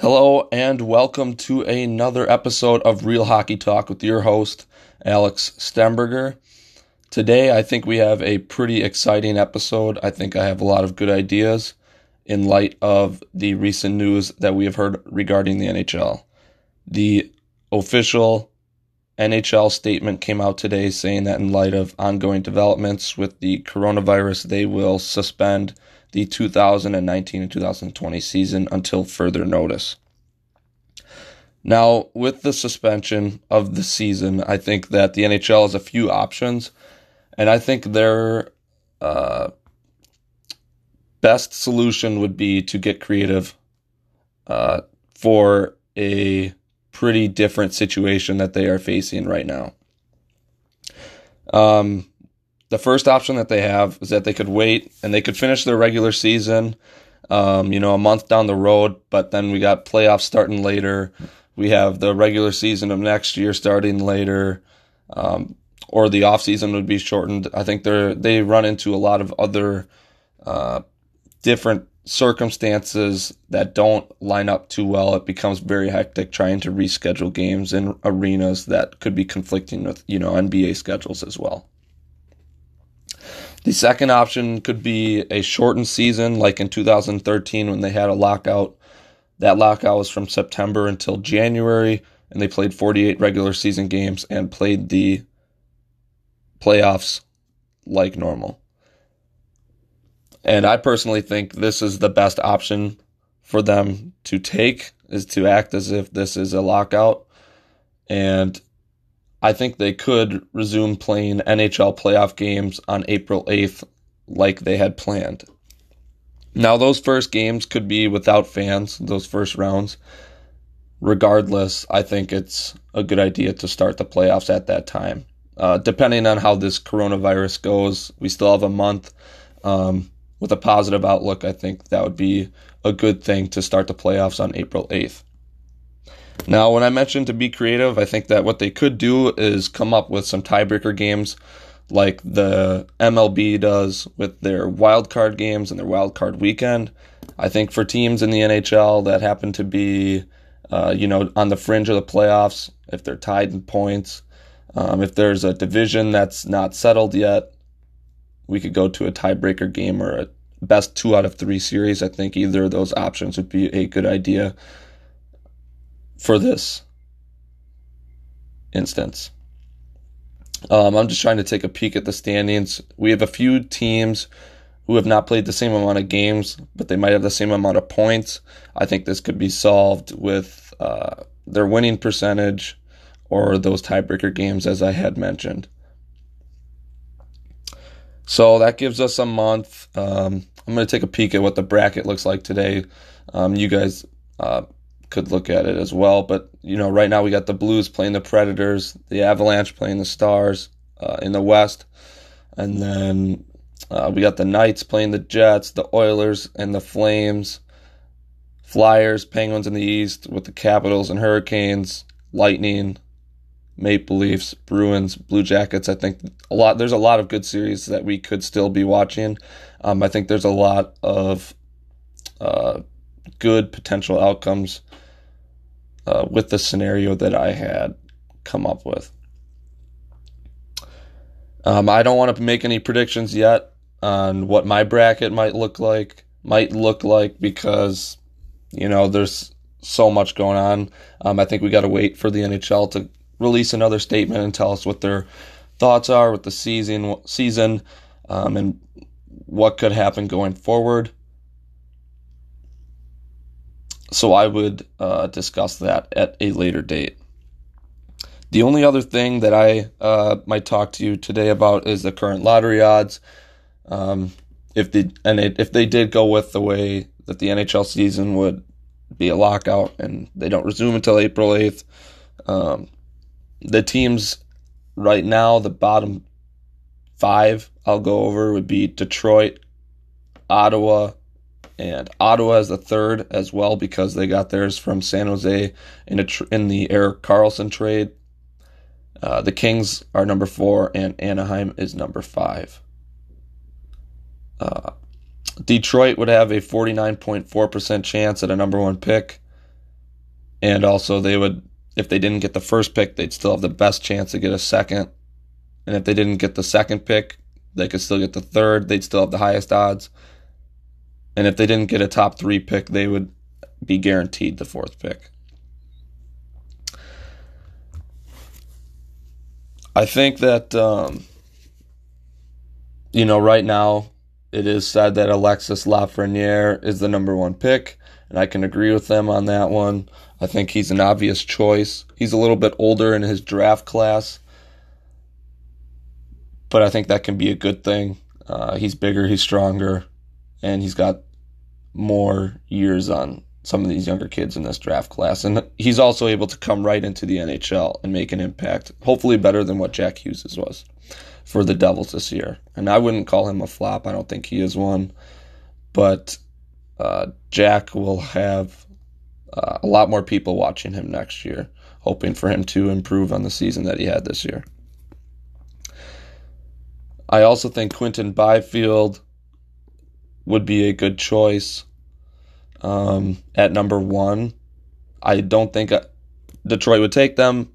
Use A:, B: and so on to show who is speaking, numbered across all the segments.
A: Hello and welcome to another episode of Real Hockey Talk with your host, Alex Stemberger. Today, I think we have a pretty exciting episode. I think I have a lot of good ideas in light of the recent news that we have heard regarding the NHL. The official NHL statement came out today saying that in light of ongoing developments with the coronavirus, they will suspend the 2019 and 2020 season until further notice. Now, with the suspension of the season, I think that the NHL has a few options, and I think their uh, best solution would be to get creative uh, for a pretty different situation that they are facing right now. Um, the first option that they have is that they could wait and they could finish their regular season, um, you know, a month down the road, but then we got playoffs starting later. We have the regular season of next year starting later, um, or the off season would be shortened. I think they're they run into a lot of other uh, different circumstances that don't line up too well. It becomes very hectic trying to reschedule games in arenas that could be conflicting with you know NBA schedules as well. The second option could be a shortened season, like in 2013 when they had a lockout. That lockout was from September until January, and they played 48 regular season games and played the playoffs like normal. And I personally think this is the best option for them to take is to act as if this is a lockout and I think they could resume playing NHL playoff games on April 8th like they had planned. Now, those first games could be without fans, those first rounds. Regardless, I think it's a good idea to start the playoffs at that time. Uh, depending on how this coronavirus goes, we still have a month. Um, with a positive outlook, I think that would be a good thing to start the playoffs on April 8th. Now, when I mentioned to be creative, I think that what they could do is come up with some tiebreaker games like the MLB does with their wild card games and their wild card weekend. I think for teams in the NHL that happen to be, uh, you know, on the fringe of the playoffs, if they're tied in points, um, if there's a division that's not settled yet, we could go to a tiebreaker game or a best two out of three series. I think either of those options would be a good idea for this instance. Um, I'm just trying to take a peek at the standings. We have a few teams who have not played the same amount of games, but they might have the same amount of points. I think this could be solved with uh, their winning percentage or those tiebreaker games, as I had mentioned. So that gives us a month. Um, I'm going to take a peek at what the bracket looks like today. Um, you guys uh, could look at it as well. But you know, right now we got the Blues playing the Predators, the Avalanche playing the Stars uh, in the West, and then uh, we got the Knights playing the Jets, the Oilers and the Flames, Flyers, Penguins in the East with the Capitals and Hurricanes, Lightning, Maple Leafs, Bruins, Blue Jackets. I think a lot. There's a lot of good series that we could still be watching. Um, I think there's a lot of uh, good potential outcomes uh, with the scenario that I had come up with. Um, I don't want to make any predictions yet on what my bracket might look like. Might look like because you know there's so much going on. Um, I think we got to wait for the NHL to release another statement and tell us what their thoughts are with the season season um, and what could happen going forward so I would uh, discuss that at a later date. The only other thing that I uh, might talk to you today about is the current lottery odds. Um, if the and it, if they did go with the way that the NHL season would be a lockout and they don't resume until April eighth, um, the teams right now the bottom five I'll go over would be Detroit, Ottawa, and Ottawa is the third as well because they got theirs from San Jose in tr- in the Erik Karlsson trade. Uh, the Kings are number four, and Anaheim is number five. Uh, Detroit would have a 49.4% chance at a number one pick. And also, they would, if they didn't get the first pick, they'd still have the best chance to get a second. And if they didn't get the second pick, they could still get the third. They'd still have the highest odds. And if they didn't get a top three pick, they would be guaranteed the fourth pick. I think that, um, you know, right now it is said that Alexis Lafreniere is the number one pick, and I can agree with them on that one. I think he's an obvious choice. He's a little bit older in his draft class, but I think that can be a good thing. Uh, he's bigger, he's stronger, and he's got more years on some of these younger kids in this draft class. And he's also able to come right into the NHL and make an impact, hopefully better than what Jack Hughes was for the Devils this year. And I wouldn't call him a flop. I don't think he is one. But uh, Jack will have uh, a lot more people watching him next year, hoping for him to improve on the season that he had this year. I also think Quinton Byfield would be a good choice um, at number one. I don't think uh, Detroit would take them,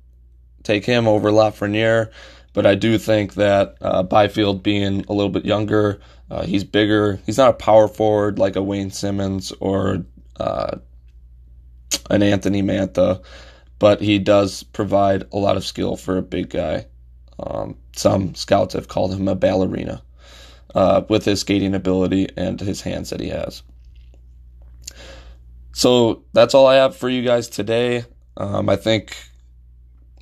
A: take him over Lafreniere, but I do think that uh, Byfield being a little bit younger, uh, he's bigger. He's not a power forward like a Wayne Simmonds or uh, an Anthony Mantha, but he does provide a lot of skill for a big guy. Um, some scouts have called him a ballerina uh, with his skating ability and his hands that he has. So that's all I have for you guys today. Um, I think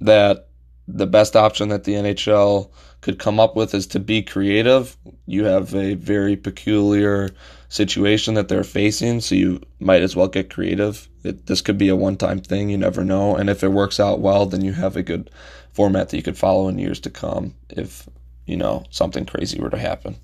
A: that the best option that the NHL could come up with is to be creative. You have a very peculiar situation that they're facing, so you might as well get creative. It, this could be a one time thing, you never know. And if it works out well, then you have a good format that you could follow in years to come if, you know, something crazy were to happen.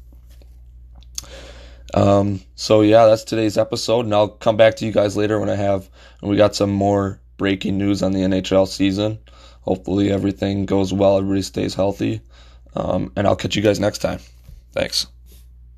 A: Um, so yeah, that's today's episode, and I'll come back to you guys later when I have when we got some more breaking news on the NHL season. Hopefully everything goes well, everybody stays healthy, um, and I'll catch you guys next time. Thanks.